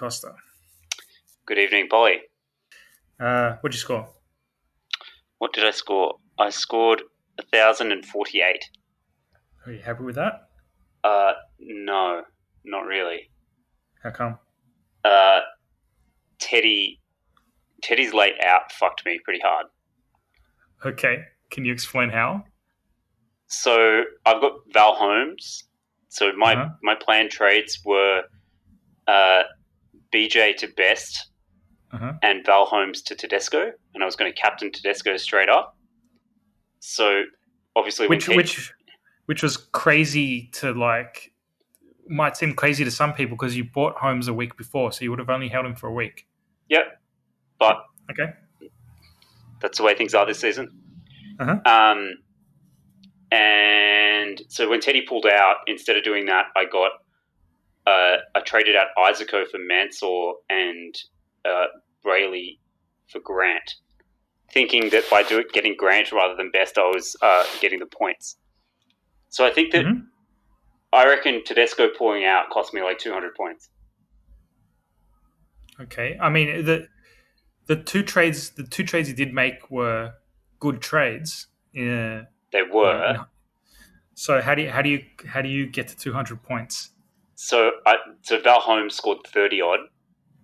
Costa. Good evening, Polly. Uh, what'd you score? What did I score? I scored 1,048. Are you happy with that? Uh, no, not really. How come? Uh, Teddy, Teddy's late out fucked me pretty hard. Okay. Can you explain how? So I've got Val Holmes. So my Uh-huh. my planned trades were uh, BJ to Best Uh-huh. and Val Holmes to Tedesco, and I was going to captain Tedesco straight up. So obviously, Which which which was crazy to like might seem crazy to some people because you bought Holmes a week before, so you would have only held him for a week. yep, but Okay. that's the way things are this season. Uh-huh. Um, and so when Teddy pulled out, instead of doing that, I got uh, I traded out Isaako for Mansour and uh, Brailey for Grant, thinking that by doing getting Grant rather than Best, I was uh, getting the points. So I think that Mhm. I reckon Tedesco pulling out cost me like two hundred points. Okay. I mean the the two trades the two trades he did make were good trades. Yeah. They were. So how do you how do you how do you get to two hundred points? So I, so Val Holmes scored thirty odd,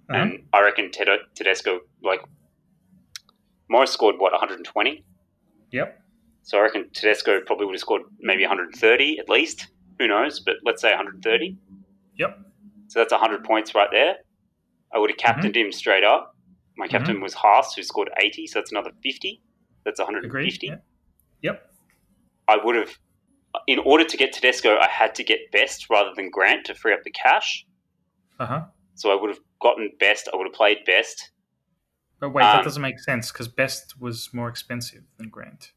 Uh-huh. and I reckon Ted, Tedesco like Morris scored what one hundred and twenty. Yep. So I reckon Tedesco probably would have scored maybe one hundred and thirty at least. Who knows? But let's say one hundred and thirty. Yep. So that's hundred points right there. I would have captained him straight up. My captain was Haas, who scored eighty, so that's another fifty. That's one hundred and fifty. Yeah. Yep. I would have, in order to get Tedesco, I had to get Best rather than Grant to free up the cash. Uh huh. So I would have gotten Best. I would have played Best. But wait, that Um, doesn't make sense because Best was more expensive than Grant.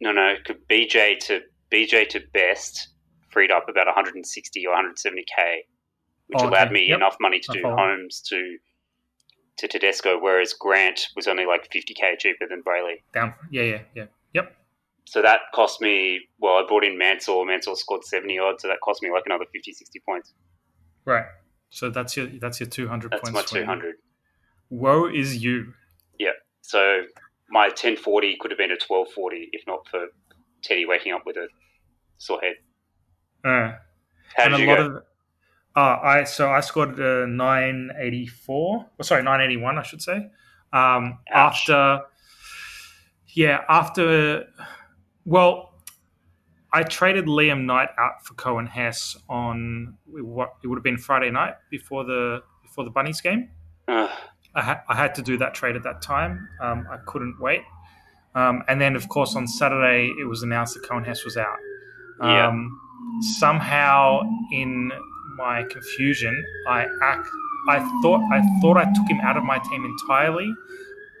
No, no, could BJ to BJ to Best freed up about 160 or 170k, which Oh, allowed okay. me Yep. enough money to I do follow. Holmes to to Tedesco, whereas Grant was only like 50k cheaper than Brailey. Down. Yeah. Yeah. Yeah. Yep. So that cost me. Well, I brought in Mansell. Mansell scored 70 odd, so that cost me like another 50, 60 points. Right. So that's your that's your two hundred That's points. my 200. Woe is you. Yeah. So my 1040 could have been a 1240 if not for Teddy waking up with a sore head. Uh, How and did a you lot go? of uh, I so I scored a nine eighty four. Well, sorry, nine eighty one. I should say. Um, Ouch. after, yeah, after. Well, I traded Liam Knight out for Coen Hess on what it would have been Friday night before the before the Bunnies game. Ugh. I, ha- I had to do that trade at that time. Um, I couldn't wait. Um, and then, of course, on Saturday, it was announced that Coen Hess was out. Yeah. Um, somehow, in my confusion, I act. I thought I thought I took him out of my team entirely,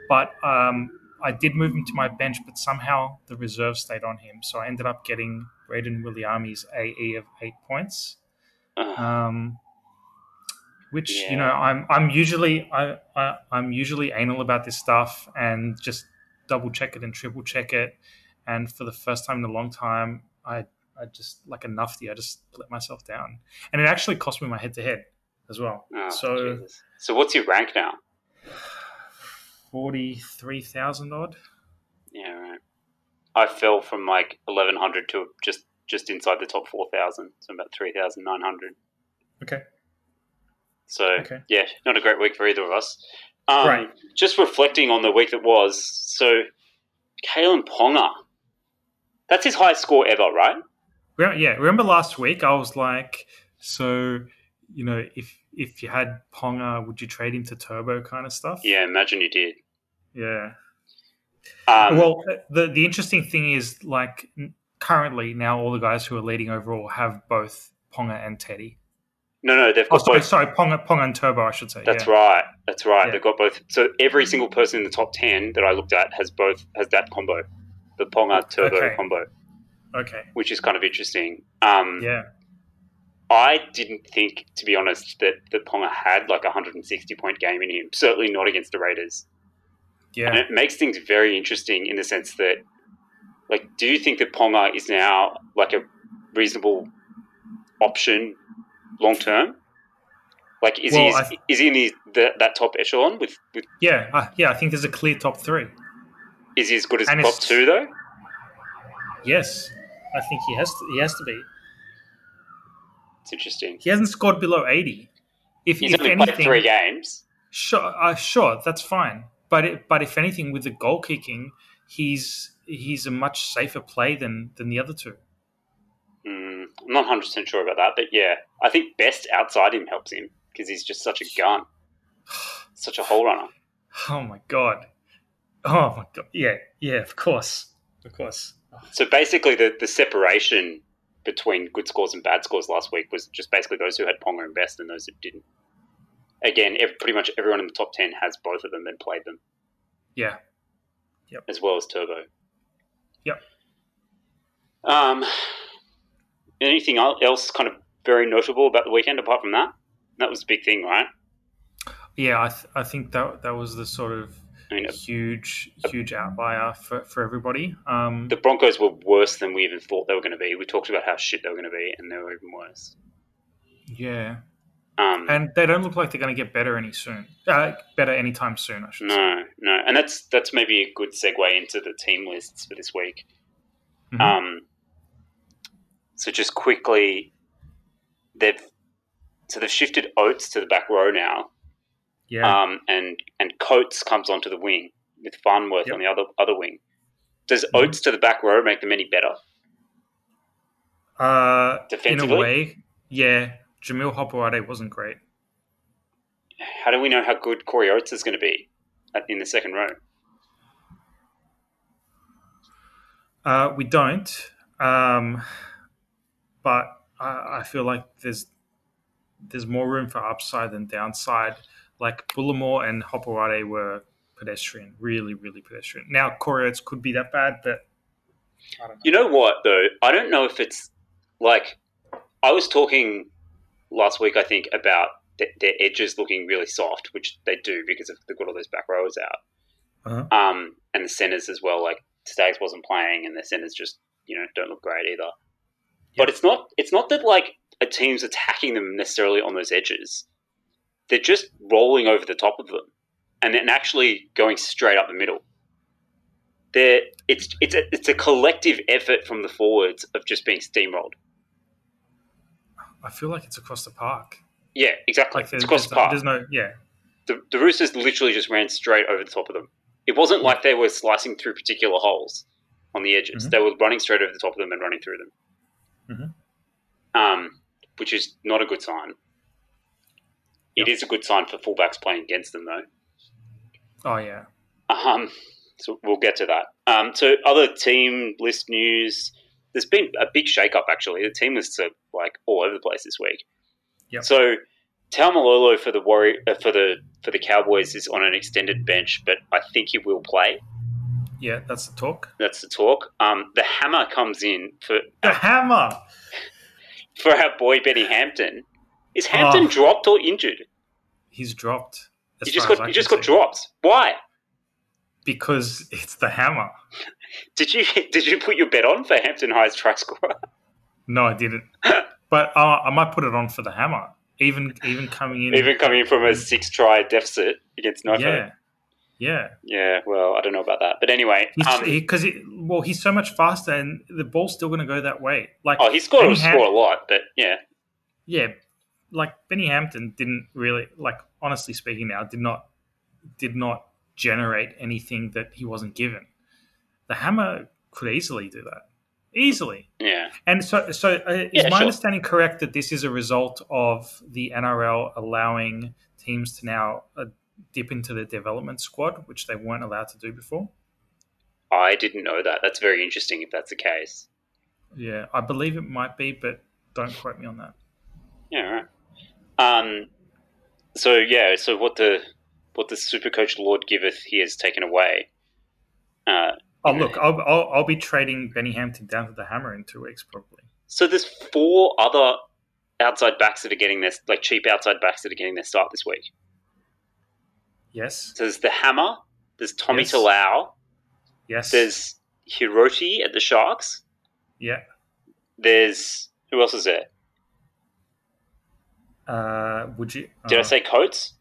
but um, I did move him to my bench. But somehow the reserve stayed on him, so I ended up getting Braden Williami's AE of eight points Ugh. um, which Yeah. you know I'm I'm usually I, I I'm usually anal about this stuff and just double check it and triple check it. And for the first time in a long time, I I just like a nufty. I just let myself down, and it actually cost me my head to head as well. Oh, so Jesus. so what's your rank now? Forty three thousand odd. Yeah, right. I fell from like eleven hundred to just just inside the top four thousand, so about three thousand nine hundred. Okay. So Okay. yeah, not a great week for either of us. Um, Right. Just reflecting on the week that was. So, Kalyn Ponga, that's his highest score ever, right? Yeah, remember last week I was like, so you know, if if you had Ponga, would you trade him to Turbo kind of stuff? Yeah, imagine you did. Yeah. Um, well, the the interesting thing is like currently now all the guys who are leading overall have both Ponga and Teddy. no, no, they've Oh, got sorry, both. sorry, Ponga, Ponga and Turbo, I should say. That's yeah. right. That's right. Yeah. They've got both. So every single person in the top ten that I looked at has both has that combo, the Ponga Turbo Okay. combo, Okay. which is kind of interesting. Um, Yeah. I didn't think, to be honest, that that Ponga had like a 160 point game in him. Certainly not against the Raiders. And it makes things very interesting in the sense that, like, do you think that Ponga is now like a reasonable option long term? Like, is Well, he is he in the, the, that top echelon with, with? Yeah, uh, yeah. I think there's a clear top three. Is he as good as And top two though? Yes, I think he has to. He has to be. It's interesting. He hasn't scored below eighty. If, He's if only anything, played three games. Sure, uh, sure, that's fine. But it, but if anything, with the goal kicking, he's he's a much safer play than than the other two. Mm, I'm not 100 percent sure about that, but yeah, I think best outside him helps him because he's just such a gun, such a hole runner. Oh my god! Oh my god! Yeah, yeah. Of course, of course. So basically, the the separation between good scores and bad scores last week was just basically those who had Ponga and Best and those who didn't. Again, pretty much everyone in the top 10 has both of them and played them, Yeah. as well as Turbo. Yep. Um, anything else kind of very notable about the weekend apart from that? That was the big thing, right? Yeah, I, th- I think that that was the sort of I mean, huge huge outlier for, for everybody. Um, the Broncos were worse than we even thought they were going to be. We talked about how shit they were going to be, and they were even worse. yeah, Um, and they don't look like they're going to get better any soon. Uh, better anytime soon, I should say. no, no, and that's that's maybe a good segue into the team lists for this week. Mhm. Um, so just quickly, they've so they've shifted Oates to the back row now, yeah, um, and and Coates comes onto the wing with Farnworth Yep. on the other other wing. Does Mhm. Oates to the back row make them any better? uh, in a defensively? way, yeah. Jamil Hopoate wasn't great. How do we know how good Corey Oates is going to be in the second row? Uh, we don't, um, but I, I feel like there's there's more room for upside than downside. Like Bullimore and Hopoate were pedestrian, really, really pedestrian. Now Corey Oates could be that bad, but I don't know. You know what though? I don't know if it's like I was talking last week. I think about th- their edges looking really soft, which they do because of, they've got all those back rowers out, Uh-huh. um, and the centers as well. Like Stags wasn't playing, and the centers just you know don't look great either. But it's not it's not that like a team's attacking them necessarily on those edges. They're just rolling over the top of them, and then actually going straight up the middle. They're, it's it's a, it's a collective effort from the forwards of just being steamrolled. I feel like it's across the park. Yeah, exactly. Like it's across the park. there's no, yeah, The, the Roosters literally just ran straight over the top of them. It wasn't like they were slicing through particular holes on the edges. Mhm. They were running straight over the top of them and running through them, Mhm. um, which is not a good sign. It Yep. is a good sign for fullbacks playing against them, though. oh yeah. Um, so we'll get to that. Um, so other team list news. There's been a big shake-up actually. The team lists are like all over the place this week. Yep. So Taumalolo for the Warrior uh, for the for the Cowboys is on an extended bench, but I think he will play. Yeah, that's the talk. That's the talk. Um, the hammer comes in for The hammer. for our boy Benny Hampton. Is Hampton Oh. dropped or injured? He's dropped. He just got he just got dropped. Why? because it's the hammer. Did you did you put your bet on for Hampton High's try scorer? No, I didn't. but uh, I might put it on for the hammer. Even even coming in. Even coming in from a six try deficit against Nofo. yeah, yeah. Yeah, well, I don't know about that. But anyway, um, Because he, well, he's so much faster, and the ball's still going to go that way. Like oh, he scored Ham- score a lot, but yeah. yeah, like Benny Hampton didn't really like. Honestly speaking, now did not did not generate anything that he wasn't given. The hammer could easily do that, easily. Yeah. And so, so uh, is Yeah, my sure. understanding correct that this is a result of the NRL allowing teams to now uh, dip into the development squad, which they weren't allowed to do before? I didn't know that. That's very interesting if that's the case. Yeah, I believe it might be, but don't quote me on that. Yeah, right. Um, so yeah, so what the what the super coach Lord giveth he has taken away. Uh, Oh, look, I'll, I'll, I'll be trading Benny Hampton down to the hammer in two weeks, probably. so there's four other outside backs that are getting this like cheap outside backs that are getting their start this week. Yes, So there's the Hammer, there's Tommy Yes. Talau, yes, there's Hiroti at the Sharks, yeah. there's who else is there? Uh, would you? Did I uh, say Coates?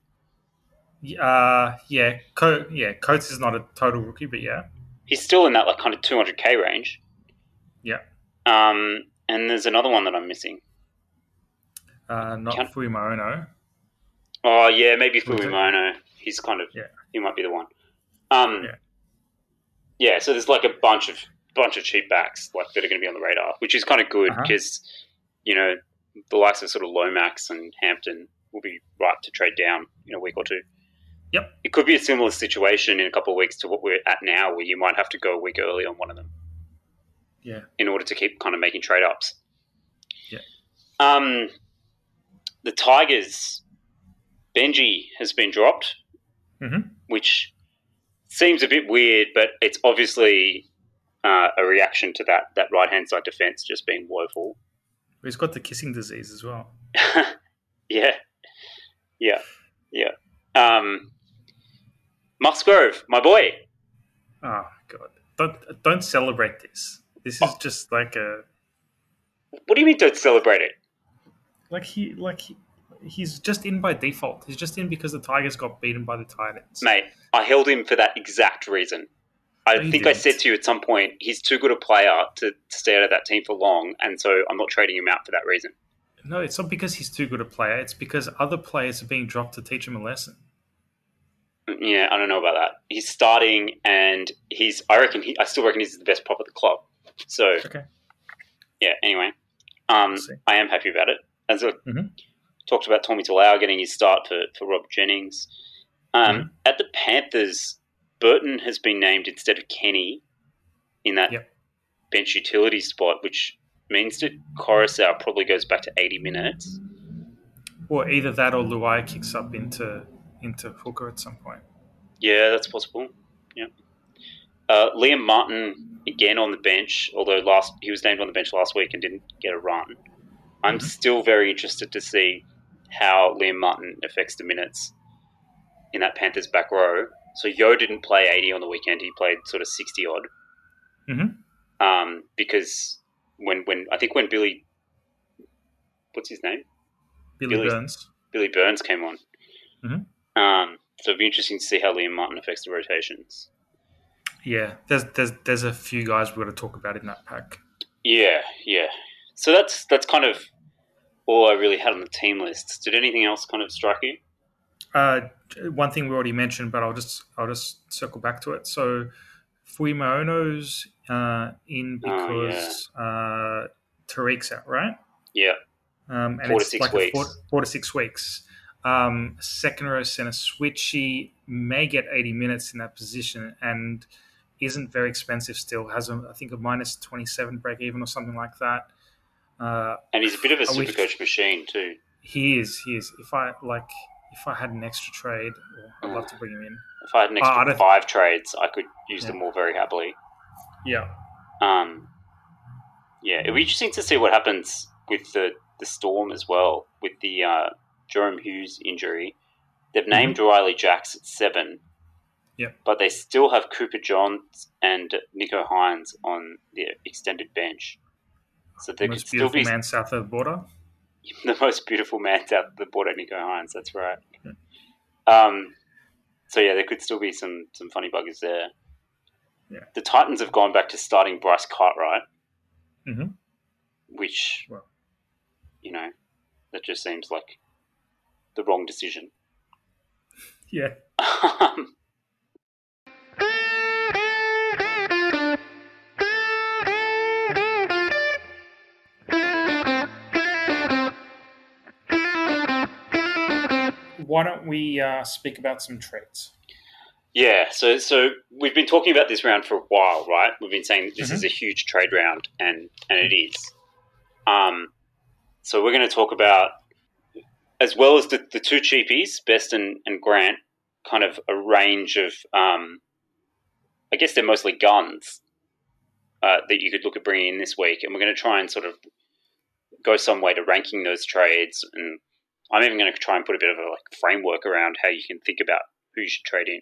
Uh, yeah, Co- yeah. Coates is not a total rookie, but yeah, He's still in that like kind of 200k range. yeah. Um, and there's another one that I'm missing. Uh, not Can- Fuimaono. Oh yeah, maybe Okay. Fuimaono. He's kind of Yeah. he might be the one. Um, Yeah. yeah. So there's like a bunch of bunch of cheap backs like that are going to be on the radar, which is kind of good Uh-huh. because you know the likes of sort of Lomax and Hampton will be ripe to trade down in a week or two. Yep. It could be a similar situation in a couple of weeks to what we're at now, where you might have to go a week early on one of them Yeah, in order to keep kind of making trade ups. Yeah. Um, the Tigers, Benji has been dropped, Mhm. which seems a bit weird, but it's obviously uh, a reaction to that that right hand side defense just being woeful. he's got the kissing disease as well. yeah, yeah, yeah. Um, Musgrove, my boy. Oh god, don't don't celebrate this. This is oh. just like a What do you mean? Don't celebrate it? like he like he, he's just in by default. He's just in because the Tigers got beaten by the Titans. Mate, I held him for that exact reason. I No, think I didn't. said to you at some point, he's too good a player to, to stay out of that team for long, and so I'm not trading him out for that reason. No, it's not because he's too good a player. It's because other players are being dropped to teach him a lesson. Yeah, I don't know about that. He's starting, and he's. I reckon. He, I still reckon he's the best prop at the club. So Okay. yeah. Anyway, um, I am happy about it. As I Mhm. talked about, Tommy Talau getting his start for for Rob Jennings. Um, Mhm. At the Panthers, Burton has been named instead of Kenny in that Yep. bench utility spot, which means that Koroisau probably goes back to 80 minutes. Or either that or Luai kicks up into into hooker at some point. Yeah, that's possible. Yeah. Uh, Liam Martin again on the bench, although last he was named on the bench last week and didn't get a run. I'm Mhm. still very interested to see how Liam Martin affects the minutes in that Panthers back row. So Yeo didn't play 80 on the weekend; he played sort of 60 odd. Mhm. Um, because when when I think when Billy, what's his name? Billy Billy's- Burns. Billy Burns came on. Mhm. Um, so it'd be interesting to see how Liam Martin affects the rotations. Yeah, there's there's there's a few guys we've got to talk about in that pack. Yeah, yeah. So that's that's kind of all I really had on the team list. Did anything else kind of strike you? Uh, one thing we already mentioned, but I'll just I'll just circle back to it. So Fuimaono's uh, in Oh, because uh, Tariq's out, right? Yeah, Um, and Four to it's six like weeks. four, four to six weeks. Um, second row center Switchy may get 80 minutes in that position and isn't very expensive still. Has a, I think a minus 27 break even or something like that. Uh, and he's a bit of a super coach machine too. he is. He is. If I like, if I had an extra trade, I'd love to bring him in. If I had an Uh, extra don't- five trades, I could use Yeah. them all very happily. Yeah. Um, yeah, it'd be interesting to see what happens with the the storm as well with the uh, Jahrome Hughes injury. They've named Ryley Jacks at seven. Yep. But they still have Cooper Johns and Nicho Hynes on the extended bench. So there could Most still beautiful be man south of the border. the most beautiful man out the border, Nicho Hynes. That's right. Yeah. Um, so yeah, there could still be some some funny buggers there. Yeah. The Titans have gone back to starting Bryce Cartwright, Mhm. which Well. you know that just seems like the wrong decision. Yeah. Um, Why don't we uh, speak about some trades? yeah, so so we've been talking about this round for a while, right? We've been saying this Mhm. is a huge trade round, and and it is. Um, so we're going to talk about as well as the, the two cheapies, Best and, and Grant, kind of a range of, um, I guess they're mostly guns uh, that you could look at bringing in this week, and we're going to try and sort of go some way to ranking those trades, and I'm even going to try and put a bit of a like framework around how you can think about who you should trade in.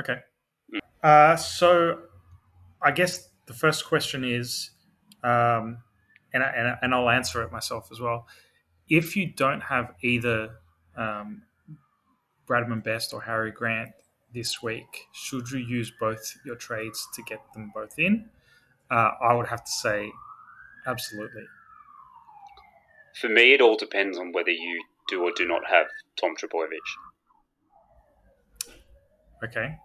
Okay. Uh, so, I guess the first question is, um, and I, and, I, and I'll answer it myself as well. If you don't have either um, Bradman Best or Harry Grant this week, should you use both your trades to get them both in? Uh, I would have to say, absolutely. For me, it all depends on whether you do or do not have Tom Trbojevic. Okay.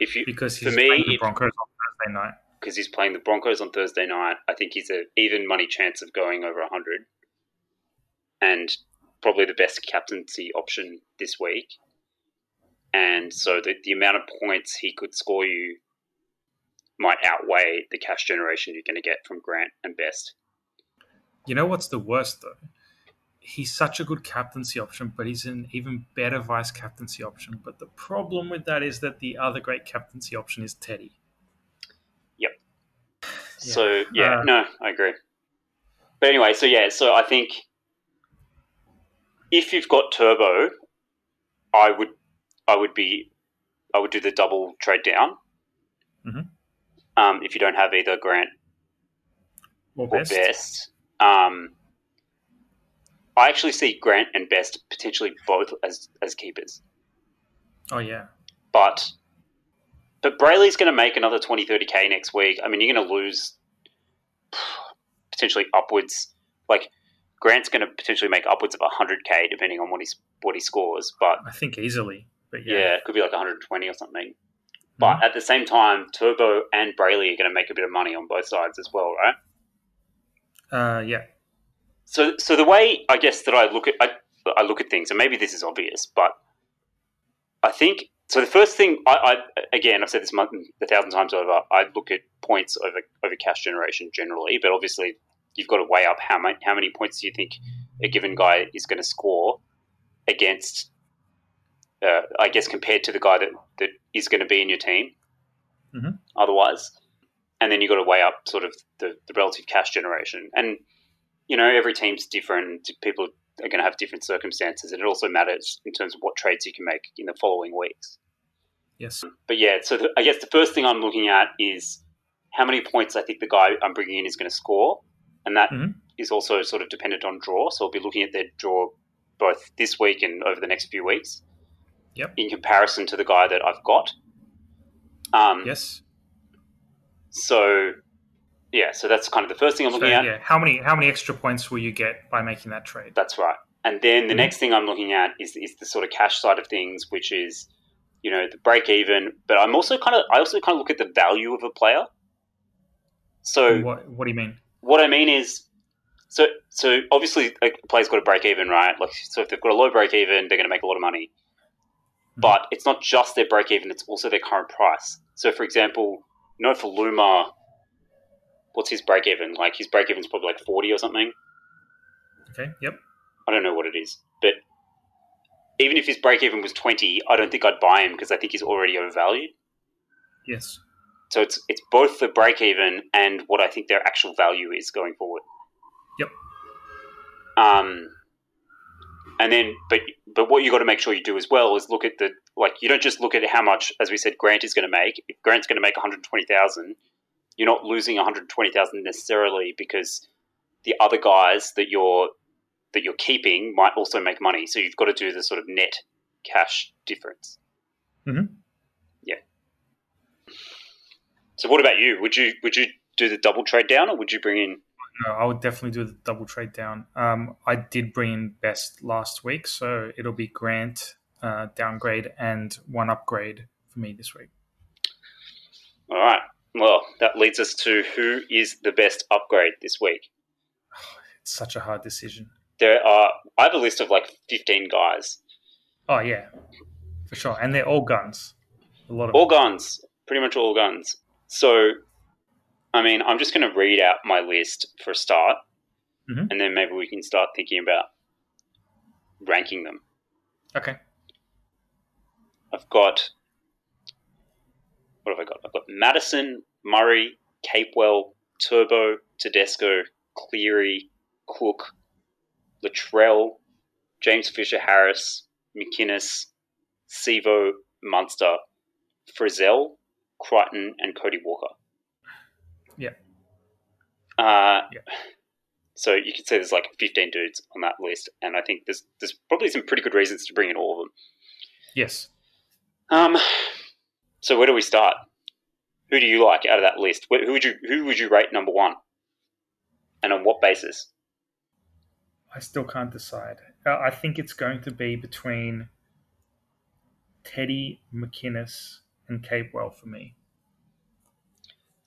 If you Because for he's me, playing the if- Broncos on Thursday night. because he's playing the Broncos on Thursday night, I think he's a even money chance of going over 100 and probably the best captaincy option this week. And so the, the amount of points he could score you might outweigh the cash generation you're going to get from Grant and Best. You know what's the worst though? He's such a good captaincy option, but he's an even better vice captaincy option. But the problem with that is that the other great captaincy option is Teddy. Yep. So yeah, Uh, no, I agree. But anyway, so yeah, so I think if you've got Turbo, I would I would be I would do the double trade down. Mhm. Um, if you don't have either Grant Or or best. Best, um, I actually see Grant and Best potentially both as as keepers, Oh yeah. but but Brailey's going to make another 20, 30 k next week. I mean, you're going to lose potentially upwards. Like Grant's going to potentially make upwards of 100k depending on what he's what he scores, but I think easily. But yeah, yeah. it could be like 120 or something. But at the same time, Turbo and Brailey are going to make a bit of money on both sides as well, right? Uh, yeah. So, so the way I guess that I look at I, I look at things, and maybe this is obvious, but I think so. The first thing I, I again I've said this month a thousand times over. I look at points over over cash generation generally, but obviously you've got to weigh up how many how many points do you think a given guy is going to score against. Uh, I guess compared to the guy that, that is going to be in your team, Mhm. otherwise, and then you've got to weigh up sort of the, the relative cash generation. And you know, every team's different. People are going to have different circumstances, and it also matters in terms of what trades you can make in the following weeks. Yes. But yeah, so the, I guess the first thing I'm looking at is how many points I think the guy I'm bringing in is going to score, and that is Mhm. also sort of dependent on draw. So I'll be looking at their draw both this week and over the next few weeks. Yep. In comparison to the guy that I've got. Um, Yes. So yeah, so that's kind of the first thing I'm So, looking at. yeah. How many how many extra points will you get by making that trade? That's right. And then the Mhm. next thing I'm looking at is is the sort of cash side of things, which is you know the break even. But I'm also kind of I also kind of look at the value of a player. So what What do you mean? What I mean is, so so obviously a player's got a break even, right? Like so if they've got a low break even, they're going to make a lot of money. Hmm. But it's not just their break even; it's also their current price. So, for example, know, for Luma, what's his break even? Like his break even's probably like forty or something. Okay. Yep. I don't know what it is, but even if his break even was twenty, I don't think I'd buy him because I think he's already overvalued. Yes. So it's it's both the break even and what I think their actual value is going forward. Yep. Um, and then, but but what you got to make sure you do as well is look at the like you don't just look at how much, as we said, Grant is going to make. If Grant's going to make one hundred twenty thousand, you're not losing one hundred twenty thousand necessarily because the other guys that you're that you're keeping might also make money. So you've got to do the sort of net cash difference. Mhm. Yeah. So what about you? Would you would you do the double trade down, or would you bring in? No, I would definitely do the double trade down. Um, I did bring in best last week, so it'll be Grant uh, downgrade and one upgrade for me this week. All right. Well, that leads us to who is the best upgrade this week. It's such a hard decision. There are. I have a list of like fifteen guys, Oh yeah, for sure, and they're all guns. A lot of all guns, pretty much all guns. So, I mean, I'm just going to read out my list for a start, Mhm. and then maybe we can start thinking about ranking them. okay. I've got what have I got? I've got Madison, Murray, Capewell, Turbo, Tedesco, Cleary, Cook, Latrell, James Fisher Harris, McInnes, Sevo, Munster, Frizell, Crichton, and Cody Walker. Yeah. Uh, Yeah. So you could say there's like 15 dudes on that list, and I think there's there's probably some pretty good reasons to bring in all of them. Yes. Um, so where do we start? Who do you like out of that list? Who would you who would you rate number one, and on what basis? I still can't decide. Uh, I think it's going to be between Teddy McInnes and Capewell for me.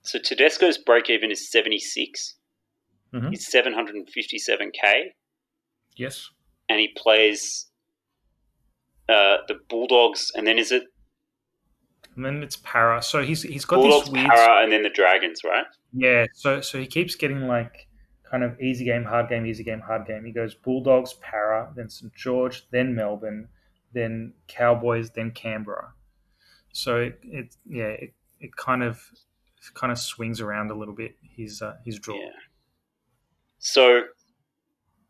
So Tedesco's break even is 76. Mhm. He's 757k, Yes. and he plays uh, the Bulldogs, and then is it And then it's Parra. So he's he's got Bulldogs, this weird Parra, and then the Dragons, right? Yeah, so so he keeps getting like kind of easy game, hard game, easy game, hard game. He goes Bulldogs, Para, then St George, then Melbourne, then Cowboys, then Canberra. So it, it yeah, it, it kind of it kind of swings around a little bit. His uh, his draw. Yeah. So,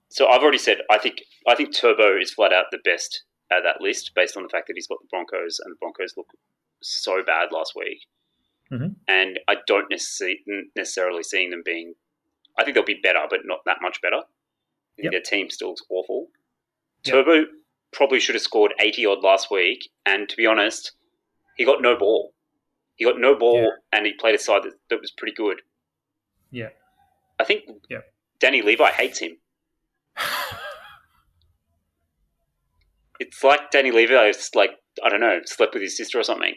so I've already said I think I think Turbo is flat out the best at that list based on the fact that he's got the Broncos and the Broncos look so bad last week, Mhm. and I don't necessarily necessarily seeing them being. I think they'll be better, but not that much better. Yep. Their team still looks awful. Yep. Turbo probably should have scored eighty odd last week, and to be honest, he got no ball. He got no ball, Yeah. and he played a side that, that was pretty good. Yeah. I think Yeah. Danny Levi hates him. It's like Danny Levi is like I don't know, slept with his sister or something.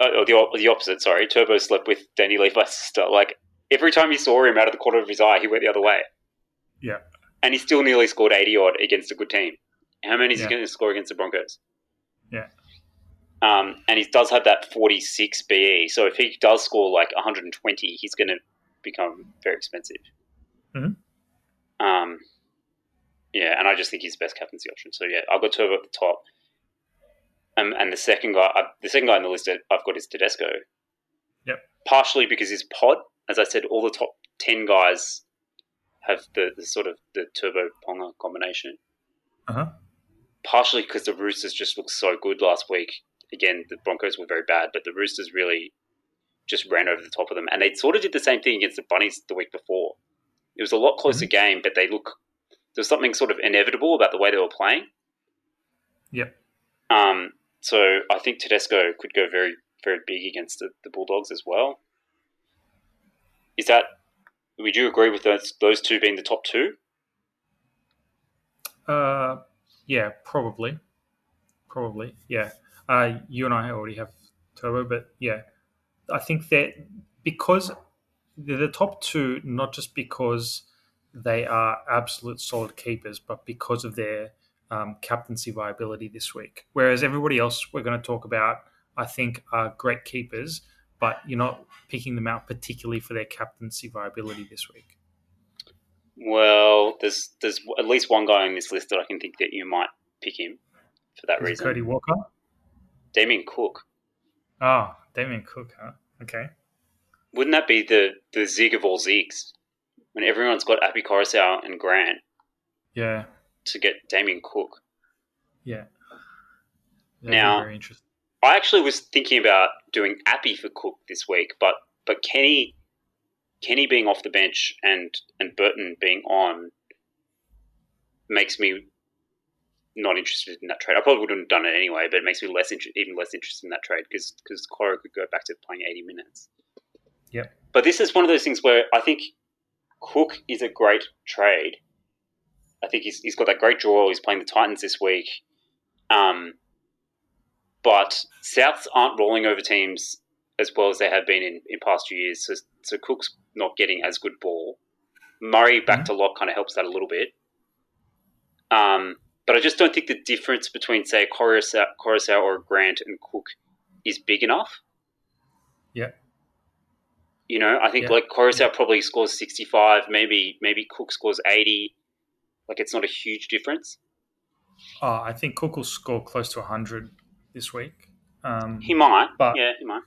Uh, or the the opposite. Sorry, Turbo slept with Danny Levi's sister. Like every time he saw him out of the corner of his eye, he went the other way. Yeah. and he still nearly scored eighty odd against a good team. How many is Yeah. he going to score against the Broncos? Yeah. Um, and he does have that 46 BE. So if he does score like 120, he's going to become very expensive. Mhm. Um, yeah, and I just think he's the best captaincy option. So yeah, I've got Turbo at the top. Um, and the second guy, uh, the second guy on the list that I've got is Tedesco. Yep. Partially because his pod, as I said, all the top 10 guys have the, the sort of the Turbo Ponga combination Uh-huh. partially because the Roosters just looked so good last week. Again, the Broncos were very bad, but the Roosters really just ran over the top of them. And they sort of did the same thing against the Bunnies the week before. It was a lot closer game, but they look there's something sort of inevitable about the way they were playing. Yep. Um, so I think Tedesco could go very, very big against the, the Bulldogs as well. Is that would you agree with those those two being the top two? Uh, yeah, probably, probably, yeah. Uh, you and I already have Turbo, but yeah, I think that because they're the top two, not just because they are absolute solid keepers, but because of their um, captaincy viability this week. Whereas everybody else we're going to talk about, I think, are great keepers, but you're not picking them out particularly for their captaincy viability this week. Well, there's there's at least one guy on this list that I can think that you might pick him for that Is reason. Cody Walker? Damien Cook. Oh, Damien Cook, huh? Okay. Wouldn't that be the the zig of all zigs? When everyone's got Api Koroisau and Grant Yeah. to get Damien Cook. Yeah. That'd Now- very interesting. I actually was thinking about doing Api for Cook this week, but but Kenny Kenny being off the bench and and Burton being on makes me not interested in that trade. I probably wouldn't have done it anyway, but it makes me less inter- even less interested in that trade because because Coro could go back to playing eighty minutes. Yep. But this is one of those things where I think Cook is a great trade. I think he's, he's got that great draw. He's playing the Titans this week. Um, but Souths aren't rolling over teams as well as they have been in, in past few years. So, so Cook's not getting as good ball. Murray back to lock kind of helps that a little bit. Um, but I just don't think the difference between, say, Koroisau, Koroisau or Grant and Cook is big enough. Yeah. You know, I think Yeah. like Koroisau probably scores 65, maybe maybe Cook scores 80. Like it's not a huge difference. Oh, I think Cook will score close to 100 this week. Um, He might. But- yeah, he might.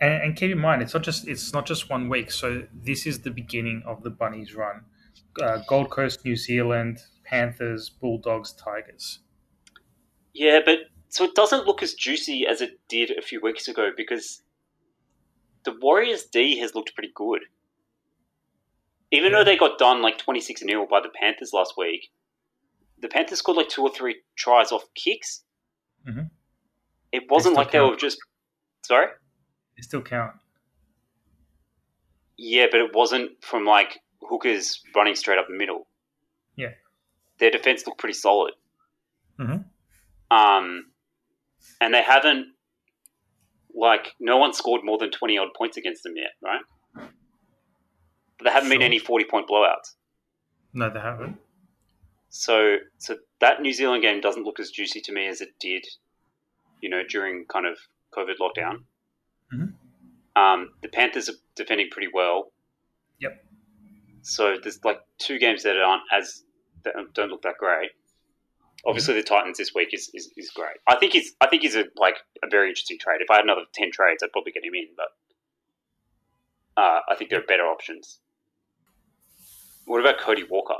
and, and keep in mind, it's not just it's not just one week. So this is the beginning of the Bunnies' run. Uh, Gold Coast, New Zealand, Panthers, Bulldogs, Tigers. Yeah, but so it doesn't look as juicy as it did a few weeks ago because the Warriors D has looked pretty good. even Yeah. though they got done like 26 0 by the Panthers last week, the Panthers scored like two or three tries off kicks. Mhm. It wasn't like they were just. Sorry? They still count. Yeah, but it wasn't from like hookers running straight up the middle. Their defense looked pretty solid. Mhm. Um, and they haven't, like, no one scored more than 20 odd points against them yet, right? But there haven't been any 40 point blowouts. No, they haven't. So, so that New Zealand game doesn't look as juicy to me as it did, you know, during kind of COVID lockdown. Mhm. Um, the Panthers are defending pretty well. Yep. So there's like two games that aren't as that don't look that great. Obviously, the Titans this week is, is, is great. I think he's I think he's a like a very interesting trade. If I had another ten trades, I'd probably get him in, but uh, I think there are better options. What about Cody Walker?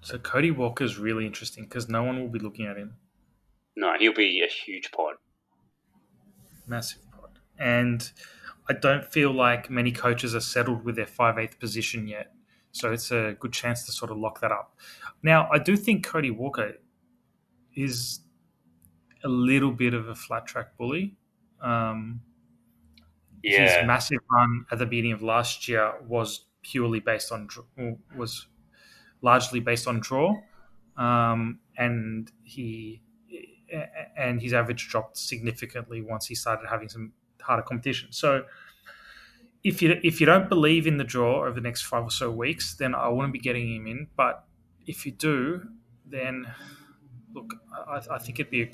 So Cody Walker is really interesting because no one will be looking at him. No, he'll be a huge pod. Massive pod. And I don't feel like many coaches are settled with their 5'8 position yet. So it's a good chance to sort of lock that up. Now, I do think Cody Walker is a little bit of a flat track bully. Um, Yeah, His massive run at the beginning of last year was purely based on was largely based on draw, um, and he and his average dropped significantly once he started having some harder competition. So. If you if you don't believe in the draw over the next five or so weeks, then I wouldn't be getting him in. But if you do, then look, I, I think it'd be a,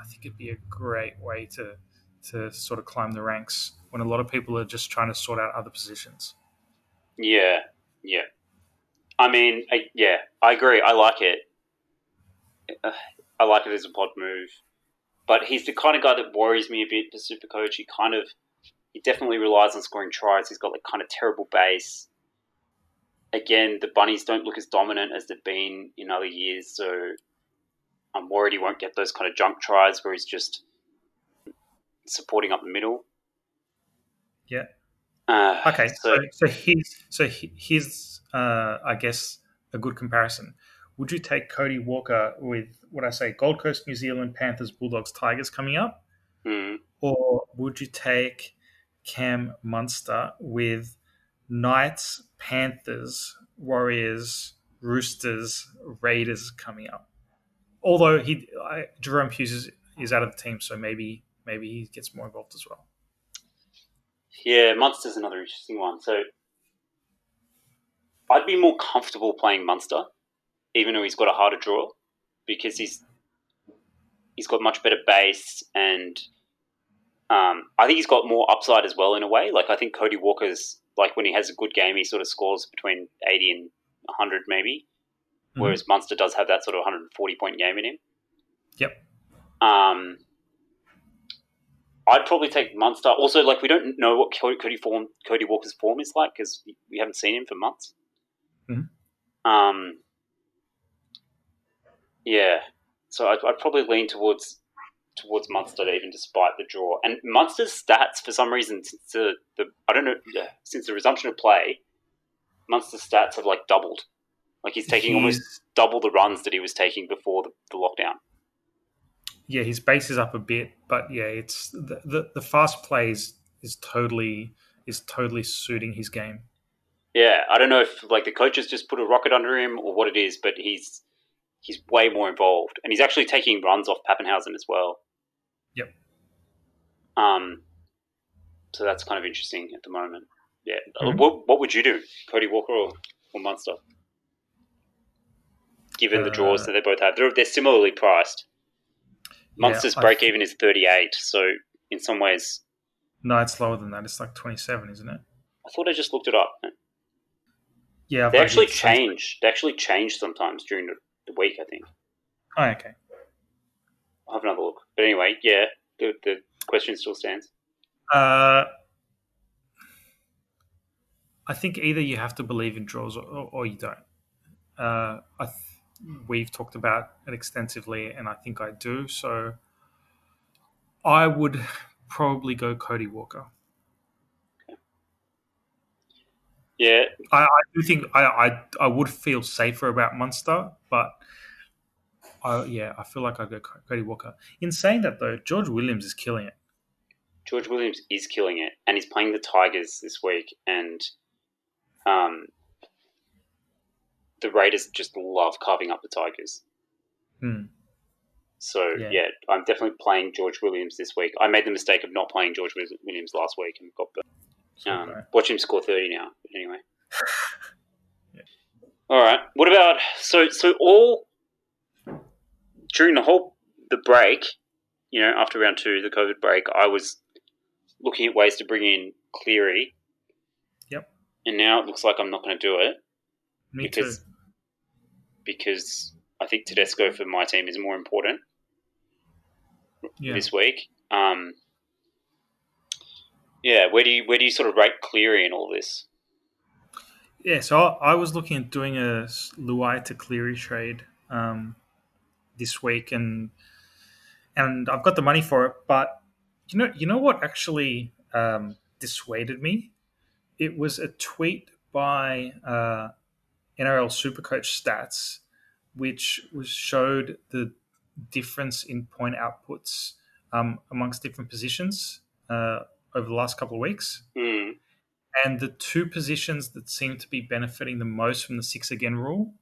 I think it'd be a great way to to sort of climb the ranks when a lot of people are just trying to sort out other positions. yeah, yeah. I mean, I, yeah, I agree. I like it. I like it as a pod move, but he's the kind of guy that worries me a bit. Super coach, he kind of he definitely relies on scoring tries. He's got like kind of terrible base. Again, the bunnies don't look as dominant as they've been in other years, so I'm worried he won't get those kind of junk tries where he's just supporting up the middle. Yeah. Uh, Okay, so so so here's so he- here's uh, I guess a good comparison. Would you take Cody Walker with what I say Gold Coast, New Zealand, Panthers, Bulldogs, Tigers coming up, mm, or would you take Cam Munster with Knights, Panthers, Warriors, Roosters, Raiders coming up? Although he I, Jahrome Hughes is, is out of the team, so maybe maybe he gets more involved as well. Yeah, Munster's another interesting one. So I'd be more comfortable playing Munster, even though he's got a harder draw, because he's he's got much better base and um, I think he's got more upside as well in a way. Like I think Cody Walker's like when he has a good game, he sort of scores between eighty and hundred maybe, Mhm. whereas Munster does have that sort of 140 point game in him. Yep. Um, I'd probably take Munster. Also, like we don't know what Cody, form, Cody Walker's form is like because we haven't seen him for months. Mhm. Um, yeah, so I'd, I'd probably lean towards towards Munster even despite the draw. And Munster's stats for some reason since the, the I don't know since the resumption of play, Munster's stats have like doubled. Like he's taking almost double the runs that he was taking before the, the lockdown. yeah, his base is up a bit, but yeah, it's the the, the fast plays is totally is totally suiting his game. Yeah, I don't know if like the coaches just put a rocket under him or what it is, but he's he's way more involved, and he's actually taking runs off Papenhuyzen as well. Yep. Um, so that's kind of interesting at the moment. Yeah. Mhm. What what would you do, Cody Walker or, or Munster? Given the draws Uh, that they both have, they're, they're similarly priced. Munster's I- break even is thirty eight, so in some ways, No, it's lower than that. It's like twenty seven, isn't it? I thought I just looked it up. Yeah, I've They actually change. They actually change sometimes during the, week. I think. Oh, okay. I'll have another look. But anyway, yeah, the, the question still stands. Uh, I think either you have to believe in draws or, or you don't. Uh, I th- we've talked about it extensively, and I think I do. So I would probably go Cody Walker. Yeah, I, I do think I, I I would feel safer about Munster, but I, yeah, I feel like I go Cody Walker. In saying that though, George Williams is killing it. George Williams is killing it, and he's playing the Tigers this week, and um, the Raiders just love carving up the Tigers. Hmm. So Yeah. yeah. I'm definitely playing George Williams this week. I made the mistake of not playing George Williams last week and got burnt. So, Um, watch him score thirty now. Anyway. Yeah. All right. What about so so all during the whole the break, you know, after round two, the COVID break, I was looking at ways to bring in Cleary. Yep. And now it looks like I'm not going to do it me because too. because I think Tedesco for my team is more important Yeah. this week. Um, yeah, where do you where do you sort of rate Cleary in all this? Yeah, so I, was looking at doing a Luai to Cleary trade um, this week, and and I've got the money for it. But you know, you know what actually um, dissuaded me? It was a tweet by uh, NRL Supercoach Stats, which was showed the difference in point outputs um, amongst different positions uh, over the last couple of weeks. Hmm. And the two positions that seem to be benefiting the most from the six again rule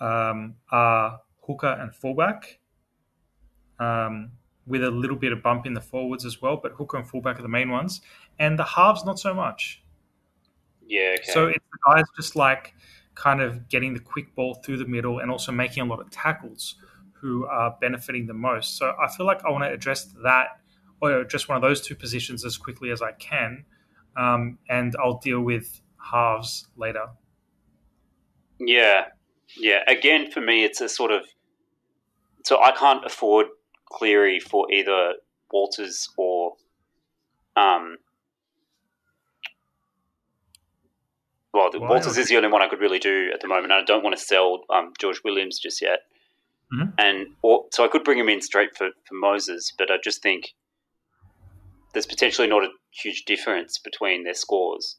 um, are hooker and fullback, um, with a little bit of bump in the forwards as well. But hooker and fullback are the main ones, and the halves not so much. Yeah. Okay. So it's the guys just like kind of getting the quick ball through the middle and also making a lot of tackles who are benefiting the most. So I feel like I want to address that or just one of those two positions as quickly as I can. Um, and I'll deal with halves later. Yeah, yeah. Again, for me, it's a sort of so I can't afford Cleary for either Walters or um. Well, Why Walters is the only one I could really do at the moment. I don't want to sell um, George Williams just yet, Mhm. and or, so I could bring him in straight for, for Moses, but I just think there's potentially not a huge difference between their scores.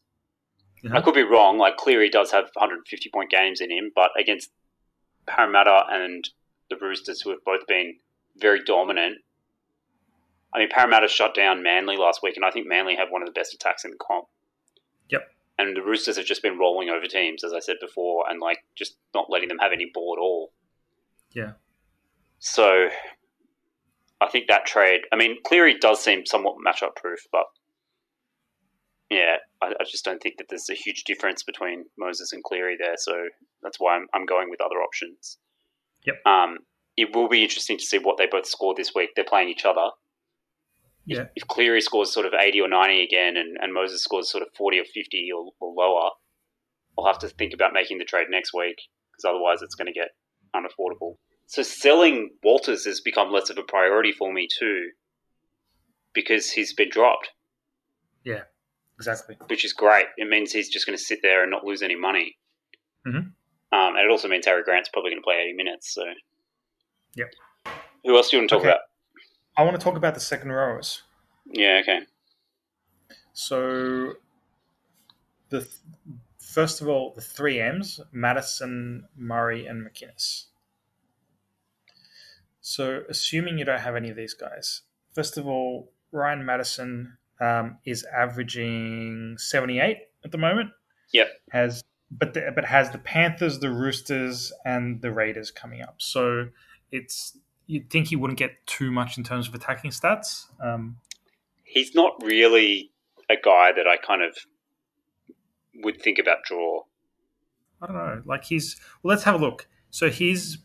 Mhm. I could be wrong. Like Cleary does have 150 point games in him, but against Parramatta and the Roosters, who have both been very dominant. I mean, Parramatta shut down Manly last week, and I think Manly have one of the best attacks in the comp. Yep. And the Roosters have just been rolling over teams, as I said before, and like just not letting them have any ball at all. Yeah. So, I think that trade. I mean, Cleary does seem somewhat matchup proof, but yeah, I, I just don't think that there's a huge difference between Moses and Cleary there. So that's why I'm, I'm going with other options. Yep. Um, it will be interesting to see what they both score this week. They're playing each other. Yeah. If Cleary scores sort of 80 or 90 again and, and Moses scores sort of 40 or 50 or, or lower, I'll have to think about making the trade next week because otherwise it's going to get unaffordable. So selling Walters has become less of a priority for me too because he's been dropped, Yeah, Exactly. which is great. It means he's just going to sit there and not lose any money. Mhm. Um, and it also means Harry Grant's probably going to play 80 minutes. So, Yep. Who else do you want to talk Okay. about? I want to talk about the second rows. Yeah, okay. So, the th- first of all, the three M's: Matterson, Murray, and McInnes. So, assuming you don't have any of these guys, first of all, Ryan Matterson um, is averaging seventy-eight at the moment. Yep. Has but the, but has the Panthers, the Roosters, and the Raiders coming up. So it's you'd think he wouldn't get too much in terms of attacking stats. Um, He's not really a guy that I kind of would think about draw. I don't know. Like he's well, let's have a look. So his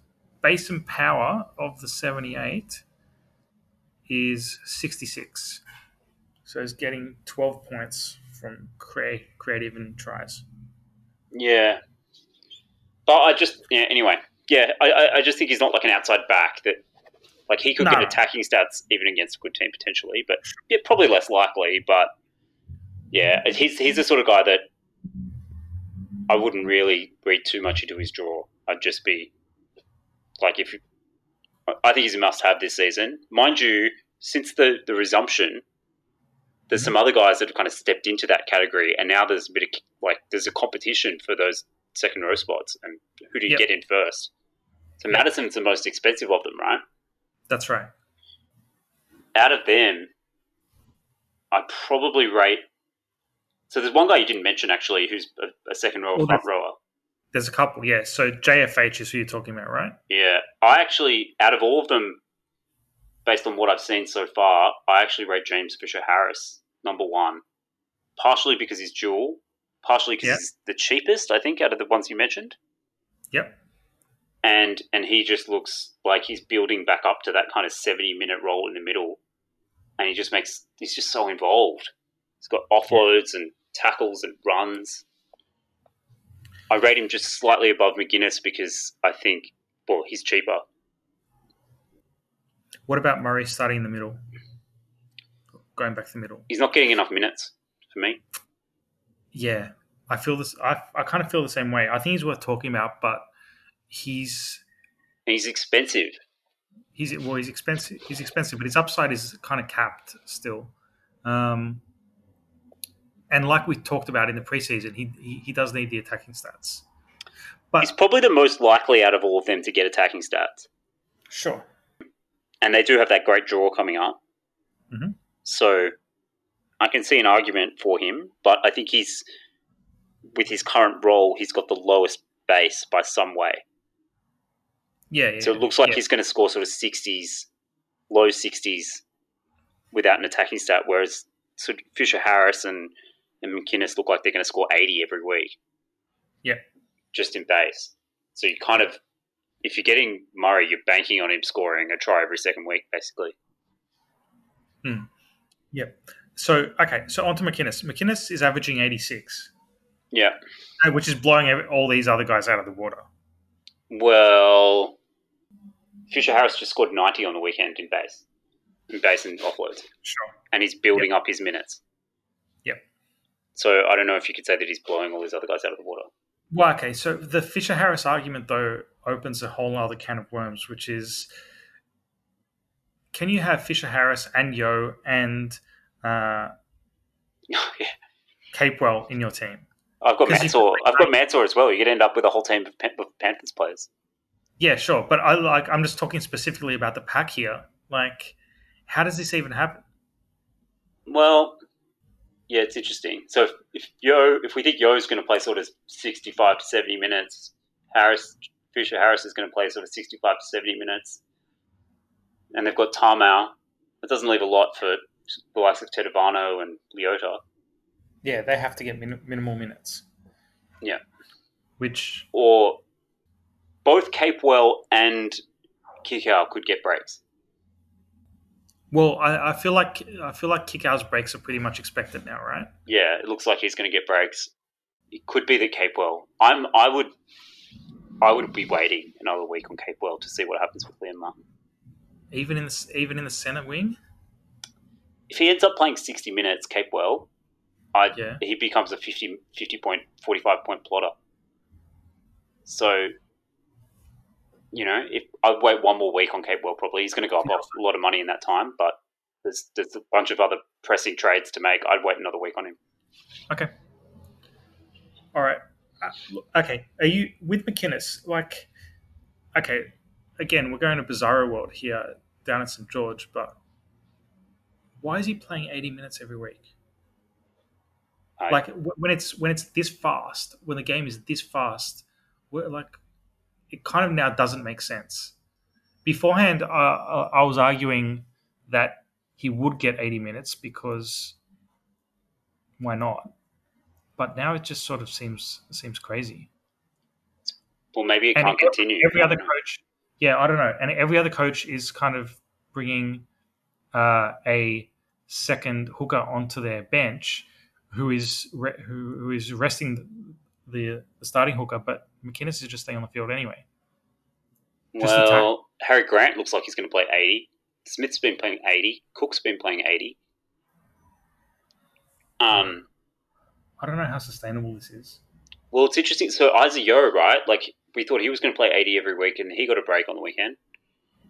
base and power of the seventy-eight is sixty-six. So he's getting twelve points from create, creative and tries. Yeah. But I just, yeah, anyway. Yeah, I, I, I just think he's not like an outside back that, like, he could No. get attacking stats even against a good team potentially, but yeah, probably less likely. But yeah, he's, he's the sort of guy that I wouldn't really read too much into his draw. I'd just be like, if I think he's a must have this season. Mind you, since the, the resumption, there's some mm-hmm. other guys that have kind of stepped into that category, and now there's a bit of like there's a competition for those second row spots, and who do you Yep. get in first? So Matterson's the most expensive of them, right? That's right. Out of them, I'd probably rate. So there's one guy you didn't mention actually, who's a, a second row Well, front rower. There's a couple, yeah. So JFH is who you're talking about, right? Yeah, I actually, out of all of them, based on what I've seen so far, I actually rate James Fisher Harris number one, partially because he's dual, partially because Yeah. he's the cheapest, I think, out of the ones you mentioned, Yep. and and he just looks like he's building back up to that kind of seventy minute role in the middle, and he just makes he's just so involved. He's got offloads and tackles and runs. I rate him just slightly above McInnes because I think, well, he's cheaper. What about Murray starting in the middle? Going back to the middle. he's not getting enough minutes for me. Yeah. I feel this I I kind of feel the same way. I think he's worth talking about, but he's he's expensive. he's well he's expensive he's expensive, but his upside is kind of capped still. Um and like we talked about in the preseason, he he, he does need the attacking stats. But He's probably the most likely out of all of them to get attacking stats. sure. And they do have that great draw coming up. Mhm. So I can see an argument for him, but I think he's, with his current role, he's got the lowest base by some way. Yeah, yeah. So it looks like yeah. he's going to score sort of 60s, low 60s without an attacking stat, whereas sort of Fisher Harris and, and McInnes look like they're going to score 80 every week. Yeah. Just in base. So you kind of, if you're getting Murray, you're banking on him scoring a try every second week, basically. Hmm. Yep. So okay, so on to McInnes. McInnes is averaging eighty six, Yeah. Uh, which is blowing all these other guys out of the water. Well, Fisher Harris just scored 90 on the weekend in base, in base and offloads, Sure. and he's building up his minutes. So I don't know if you could say that he's blowing all these other guys out of the water. Well, okay, so the Fisher Harris argument though opens a whole other can of worms, which is can you have Fisher Harris and Yeo and uh, yeah. Capewell in your team? I've got Mansour. I've got Mansour as well. You could end up with a whole team of, Pan- of Panthers players. Yeah, sure, but I like I'm just talking specifically about the pack here. Like, how does this even happen? Well, yeah, it's interesting. So if, if Yeo, if we think Yeo is going to play sort of sixty-five to seventy minutes, Harris, Fisher Harris is going to play sort of sixty-five to seventy minutes, and they've got Tamou. That doesn't leave a lot for the likes of Tetevano and Leota, Yeah, they have to get min- minimal minutes. Yeah. Which or both Capewell and Kikau could get breaks. Well, I, I feel like I feel like Kikau's breaks are pretty much expected now, right? Yeah, it looks like he's going to get breaks. It could be the Capewell. I'm. I would. I would be waiting another week on Capewell to see what happens with Liam Martin. Even in the, even in the center wing. If he ends up playing sixty minutes, Capewell, I Yeah. he becomes a 50, 50 point, forty five point plotter. So, you know, if I'd wait one more week on Capewell, probably he's going to go up off a lot of money in that time. But there's there's a bunch of other pressing trades to make. I'd wait another week on him. Okay. All right. Uh, okay. Are you with McInnes? Like, okay. Again, we're going to Bizarro World here down at St George, but why is he playing eighty minutes every week? I- Like when it's when it's this fast, when the game is this fast, we're like, it kind of now doesn't make sense. Beforehand, uh, I was arguing that he would get eighty minutes because why not? But now it just sort of seems seems crazy. Well, maybe it And can't every- continue. Every other coach, yeah, I don't know, and every other coach is kind of bringing uh, a second hooker onto their bench, who is re- who, who is resting the, the starting hooker, but McInnes is just staying on the field anyway. Just. Well, Harry Grant looks like he's going to play 80. Smith's been playing 80. Cook's been playing 80. Um, I don't know how sustainable this is. well, it's interesting. So Isaac Yeo, right? Like we thought he was going to play 80 every week, and he got a break on the weekend.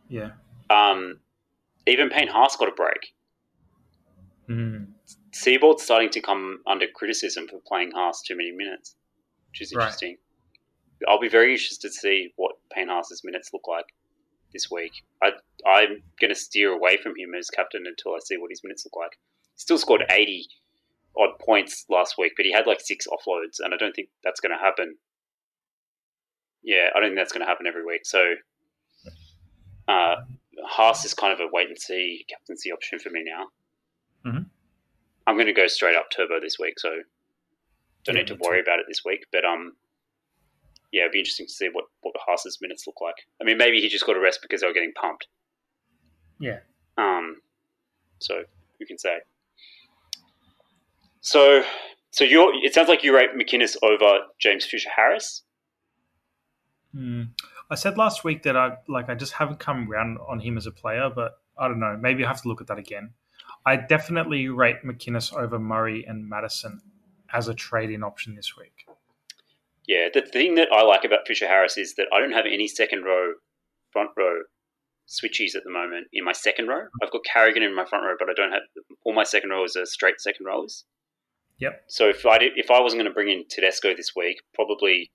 Yeah. Um, even Payne Haas got a break. Mm. Seibold's starting to come under criticism for playing Haas too many minutes, which is Right. I'll be very interested to see what Payne Haas's minutes look like this week. I, I'm going to steer away from him as captain until I see what his minutes look like. Still scored 80 odd points last week, but he had like six offloads, and I don't think that's going to happen. Yeah, I don't think that's going to happen every week. So, uh, Haas is kind of a wait and see captaincy option for me now. Mhm. I'm going to go straight up turbo this week, so don't Yeah, need to worry about it this week. But um, yeah, it'd be interesting to see what what Haas's minutes look like. I mean, maybe he just got a rest because they were getting pumped. Yeah. Um, so who can say? So, so you it sounds like you rate McInnes over James Fisher Harris. Hmm. I said last week that I like I just haven't come around on him as a player, but I don't know. Maybe I have to look at that again. I definitely rate McInnes over Murray and Matterson as a trade-in option this week. Yeah, the thing that I like about Fisher Harris is that I don't have any second row, front row switchies at the moment in my second row. I've got Carrigan in my front row, but I don't have all my second rows are straight second rows. Yep. So if I did, if I wasn't going to bring in Tedesco this week, probably,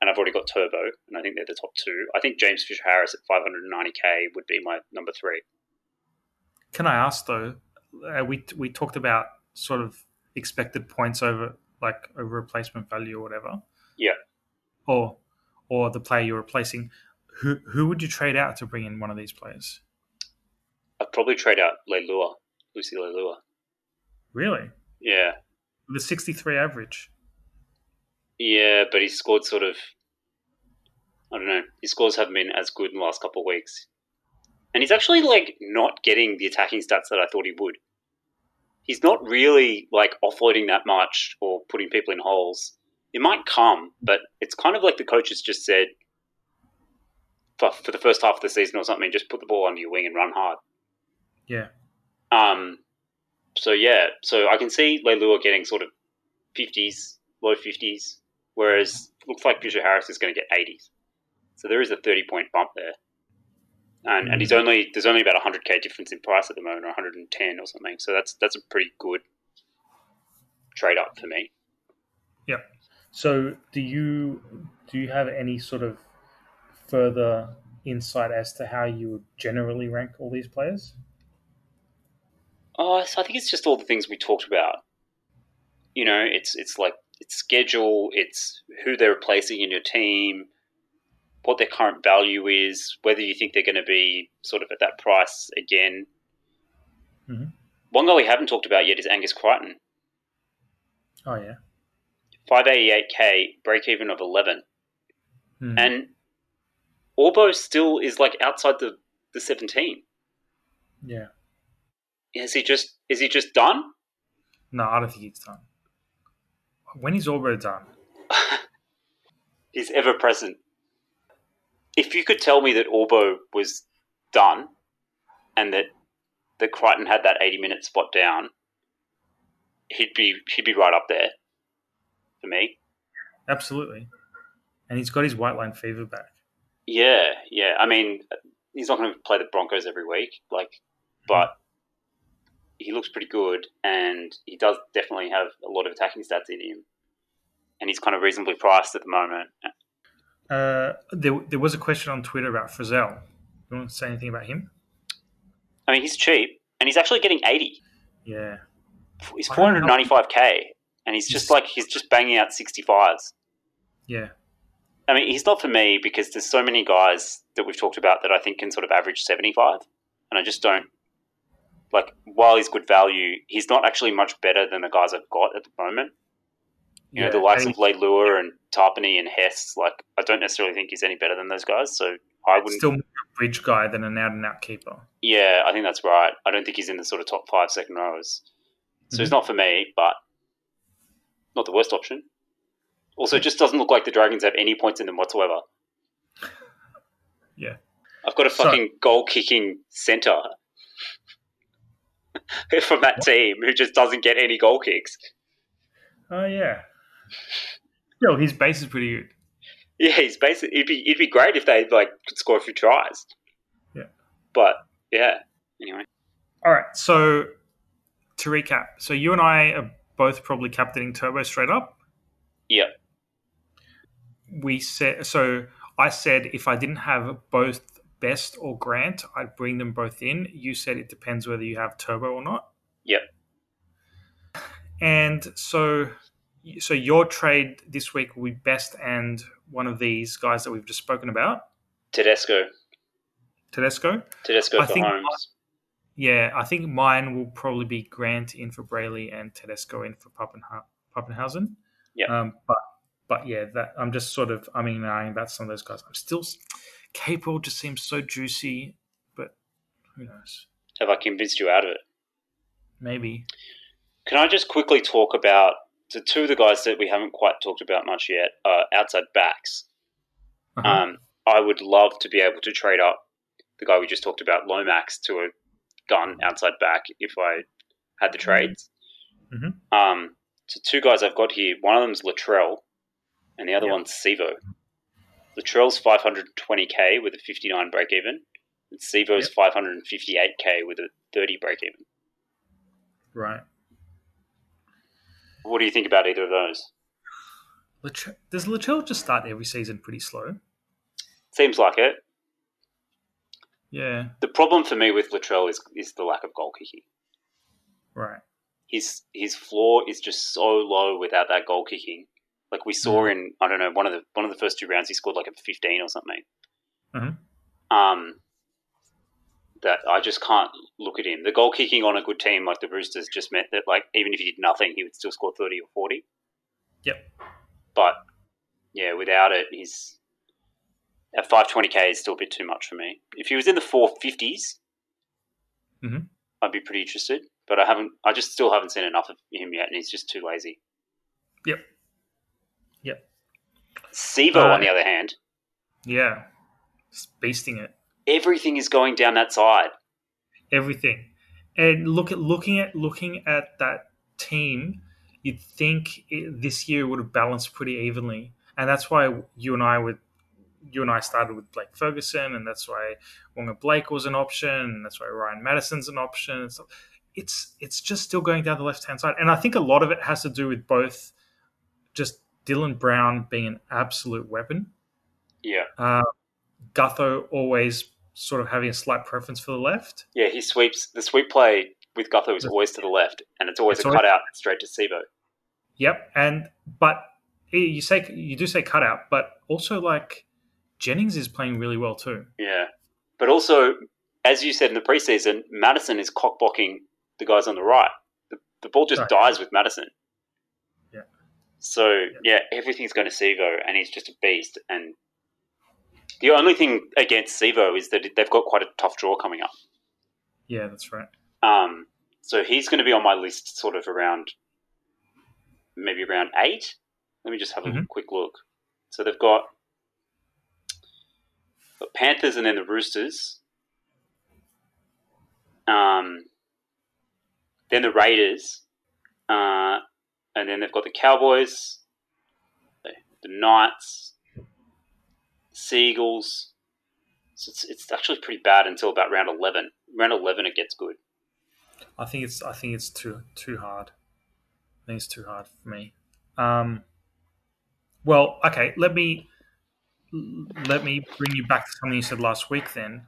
and I've already got Turbo, and I think they're the top two. I think James Fisher Harris at 590k would be my number three. Can I ask though? Uh, we we talked about sort of expected points over like over replacement value or whatever. Yeah. Or or the player you're replacing. Who who would you trade out to bring in one of these players? I'd probably trade out Leilua, Lucy Leilua. Really? Yeah, The 63 average. yeah, but he's scored sort of. I don't know. His scores haven't been as good in the last couple of weeks, and he's actually like not getting the attacking stats that I thought he would. He's not really like offloading that much or putting people in holes. It might come, but it's kind of like the coaches just said for, for the first half of the season or something. Just put the ball under your wing and run hard. Yeah. Um, so yeah, so I can see Leilua getting sort of fifties, low fifties, whereas looks like Fisher Harris is going to get eighties. So there is a thirty point bump there, and and he's only there's only about a hundred k difference in price at the moment, or one hundred and ten or something. So that's that's a pretty good trade up for me. So, do you do you have any sort of further insight as to how you would generally rank all these players? Oh, so I think it's just all the things we talked about. You know, it's it's like it's schedule, it's who they're replacing in your team, what their current value is, whether you think they're going to be sort of at that price again. Mhm. One guy we haven't talked about yet is Angus Crichton, Oh yeah. Five eighty eight k, break even of eleven, Hmm. and Orbo still is like outside the the seventeen. yeah. Is he just is he just done? No, I don't think he's done. When is Orbo done? He's ever present. If you could tell me that Orbo was done and that that Crichton had that eighty minute spot down, he'd be he'd be right up there for me. Absolutely. And he's got his white line fever back. Yeah, yeah. I mean, he's not going to play the Broncos every week, like, but he looks pretty good, and he does definitely have a lot of attacking stats in him, and he's kind of reasonably priced at the moment. Uh, there, there was a question on Twitter about Frizell. You want to say anything about him? I mean, he's cheap, and he's actually getting eighty. Yeah. He's four hundred know. ninety five k, and he's just like he's just banging out sixty fives. Yeah. I mean, he's not for me because there's so many guys that we've talked about that I think can sort of average 75, and I just don't like. While he's good value, he's not actually much better than the guys I've got at the moment. You know, Yeah, the likes of Leilua and Tapine and Hess. Like, I don't necessarily think he's any better than those guys. So I wouldn't. Still more a bridge guy than an out and out keeper. Yeah, I think that's right. I don't think he's in the sort of top five second rows. So he's Mhm. not for me, but not the worst option. Also, it just doesn't look like the Dragons have any points in them whatsoever. Yeah. I've got a So- fucking goal kicking centre from that team who just doesn't get any goal kicks. Oh yeah. Still, his base is pretty good. Yeah, he's basically it'd be it'd be great if they like could score a few tries. Yeah. But yeah, anyway. All right. So to recap, so you and I are both probably captaining Turbo straight up. Yeah. We said so. I said if I didn't have both Best or Grant, I'd bring them both in. You said it depends whether you have Turbo or not. Yep. And so, so your trade this week will be Best and one of these guys that we've just spoken about, Tedesco. Tedesco. Tedesco I for think- Holmes. Yeah, I think mine will probably be Grant in for Brailey and Tedesco in for Pappenha- Papenhuyzen. Yeah. Um, but but yeah, that I'm just sort of I mean about some of those guys. I'm still Capel just seems so juicy, but who knows? Have I convinced you out of it? Maybe. Can I just quickly talk about the two of the guys that we haven't quite talked about much yet? Uh, outside backs. Uh-huh. Um, I would love to be able to trade up the guy we just talked about, Lomax, to a gun outside back if I had the trades. Mhm. Um, so two guys I've got here. One of them's Latrell, and the other Yep. one's Sivo. Latrell's 520k with a 59 break even, and Sivo's Yep. 558k with a 30 break even. right. What do you think about either of those? Latre- Does Latrell just start every season pretty slow? Seems like it. Yeah. The problem for me with Latrell is is the lack of goal kicking. Right. His his floor is just so low without that goal kicking. Like we saw in I don't know one of the one of the first two rounds he scored like a fifteen or something. Mhm. Um, that I just can't look at him. The goal kicking on a good team like the Roosters just meant that like even if he did nothing, he would still score thirty or forty. Yep. But yeah, without it, he's at five twenty k is still a bit too much for me. If he was in the four fifties, Mhm. I'd be pretty interested. But I haven't. I just still haven't seen enough of him yet, and he's just too lazy. Yep. Yep. Sivo, Uh, on the other hand, Yeah. Just beasting it. everything is going down that side. everything. And look at looking at looking at that team, you'd think it, this year would have balanced pretty evenly, and that's why you and I would. You and I started with Blake Ferguson, and that's why Waqa Blake was an option, and that's why Ryan Matterson's an option. So it's it's just still going down the left hand side, and I think a lot of it has to do with both just Dylan Brown being an absolute weapon, Yeah, uh, Gutho always sort of having a slight preference for the left, yeah. He sweeps the sweep play with Gutho is always to the left, and it's always It's a always- cutout straight to Sivo. Yep, and but you say you do say cutout, but also like Jennings is playing really well too. Yeah, but also, as you said in the preseason, Matterson is cockblocking the guys on the right. The, the ball just Right. dies with Matterson. Yeah. So yeah, everything's going to Sivo, and he's just a beast. And the only thing against Sivo is that they've got quite a tough draw coming up. Yeah, that's right. Um, so he's going to be on my list, sort of around maybe around eight. Let me just have a Mhm. quick look. So they've got the Panthers and then the Roosters. Um, then the Raiders, uh, and then they've got the Cowboys, the, Knights, Seagulls. So it's, it's actually pretty bad until about round eleven. Round eleven, it gets good. I think it's I think it's too too hard. I think it's too hard for me. Um, well, okay. Let me let me bring you back to something you said last week. Then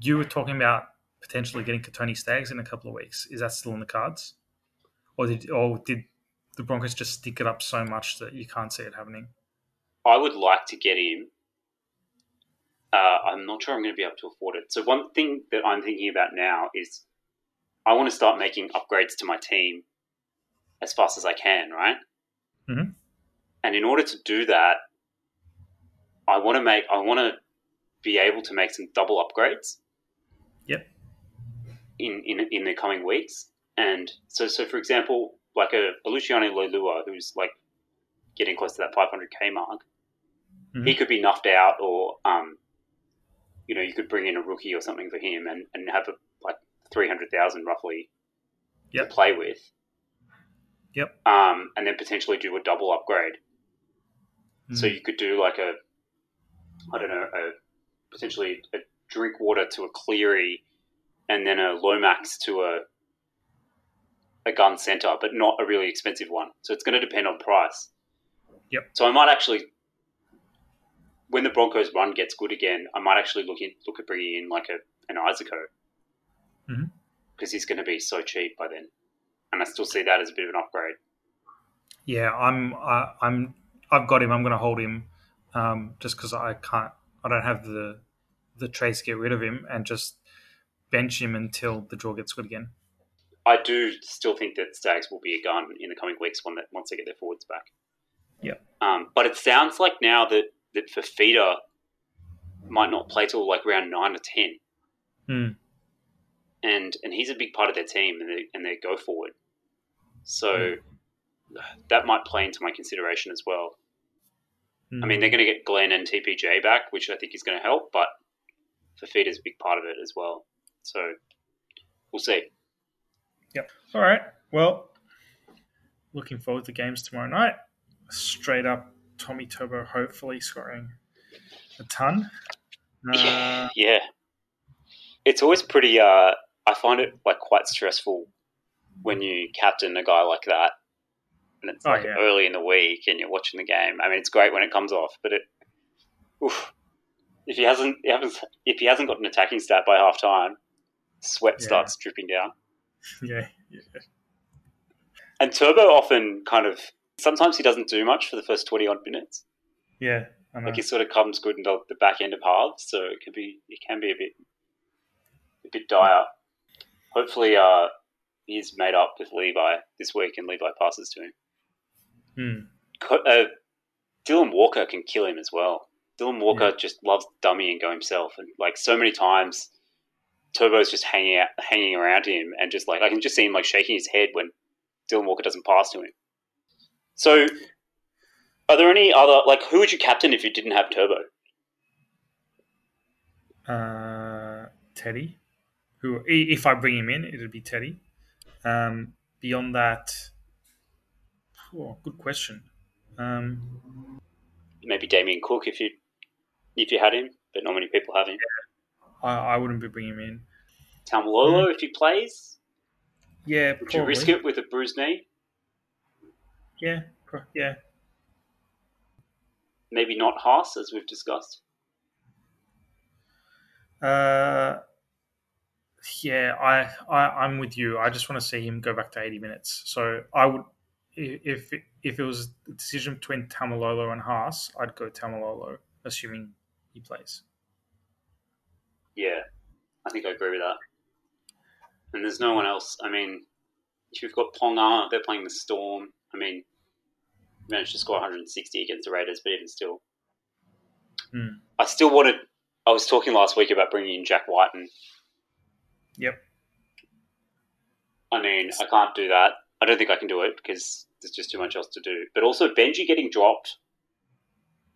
you were talking about potentially getting Kotoni Staggs in a couple of weeks. Is that still in the cards, or did or did the Broncos just stick it up so much that you can't see it happening? I would like to get him. Uh, I'm not sure I'm going to be able to afford it. So one thing that I'm thinking about now is I want to start making upgrades to my team as fast as I can, right? Mhm. And in order to do that, I want to make I want to be able to make some double upgrades. Yep. In in in the coming weeks, and so so for example, like a, a Luciano Leilua who's like getting close to that 500k mark, Mhm. he could be nuffed out, or um, you know, you could bring in a rookie or something for him and, and have a, like 300,000 roughly Yep. to play with. Yep. Um, and then potentially do a double upgrade. So Mm. you could do like a, I don't know, a potentially a Drinkwater to a Cleary, and then a Lomax to a a gun center, but not a really expensive one. So it's going to depend on price. Yep. So I might actually, when the Broncos run gets good again, I might actually look in, look at bringing in like a an Isaako because mm-hmm. he's going to be so cheap by then, and I still see that as a bit of an upgrade. Yeah, I'm. I, I'm. I've got him. I'm going to hold him, um, just because I can't. I don't have the the trace to get rid of him, and just bench him until the draw gets good again. I do still think that Staggs will be a gun in the coming weeks when that once they get their forwards back. Yep. Um, but it sounds like now that that Fifita might not play till like round nine or ten, Hmm. and and he's a big part of their team and they and they go forward. So that might play into my consideration as well. I mean, they're going to get Glenn and TPJ back, which I think is going to help, but Fifita's a big part of it as well. So we'll see. Yep. All right. Well, looking forward to games tomorrow night. Straight up, Tommy Turbo hopefully scoring a ton. Uh, Yeah, yeah. It's always pretty. Uh, I find it like quite stressful when you captain a guy like that, and it's Oh, like yeah. early in the week, and you're watching the game. I mean, it's great when it comes off, but it, oof, if he hasn't, he hasn't, if he hasn't got an attacking stat by half time, sweat Yeah. starts dripping down. yeah, yeah, And Turbo often kind of sometimes he doesn't do much for the first twenty odd minutes. yeah. Like he sort of comes good into the back end of halves, so it can be it can be a bit a bit dire. Hopefully, uh, he's made up with Levi this week, and Levi passes to him. Hmm. Uh, Dylan Walker can kill him as well. Dylan Walker just loves dummy and go himself, and like so many times, Turbo's just hanging out, hanging around him, and just like I can just see him like shaking his head when Dylan Walker doesn't pass to him. So, are there any other like who would you captain if you didn't have Turbo? uh, Teddy, who if I bring him in, it'll be Teddy. Um, beyond that, oh, good question. Um, maybe Damien Cook if you if you had him, but not many people have him. I, I wouldn't be bringing him in. Taumalolo if he plays, Yeah, would you risk it with a bruised knee? Yeah, yeah. Maybe not Haas as we've discussed. Uh, yeah, I, I I'm with you. I just want to see him go back to 80 minutes. So I would, if if it was a decision between Taumalolo and Haas, I'd go Taumalolo, assuming he plays. Yeah, I think I agree with that. And there's no one else. I mean, if you've got Ponga, they're playing the Storm. I mean, managed to score 160 against the Raiders, but even still, Hmm. I still wanted. I was talking last week about bringing in Jack Wighton. Yep. I mean, I can't do that. I don't think I can do it because there's just too much else to do. But also, Benji getting dropped,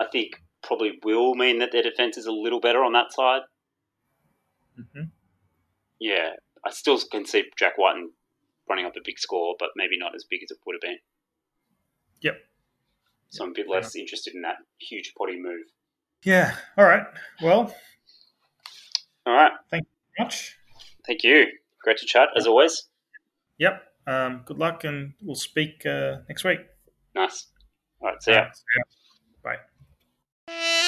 I think probably will mean that their defense is a little better on that side. hmm Yeah, I still can see Jack Wighton running up a big score, but maybe not as big as it would have been. Yep. So I'm a bit less interested in that huge potty move. Yeah. All right. Well, All right, Thank much. thank you. Great to chat as always. Yep. Um, good luck, and we'll speak uh, next week. Nice. All right, see ya. See ya. Bye.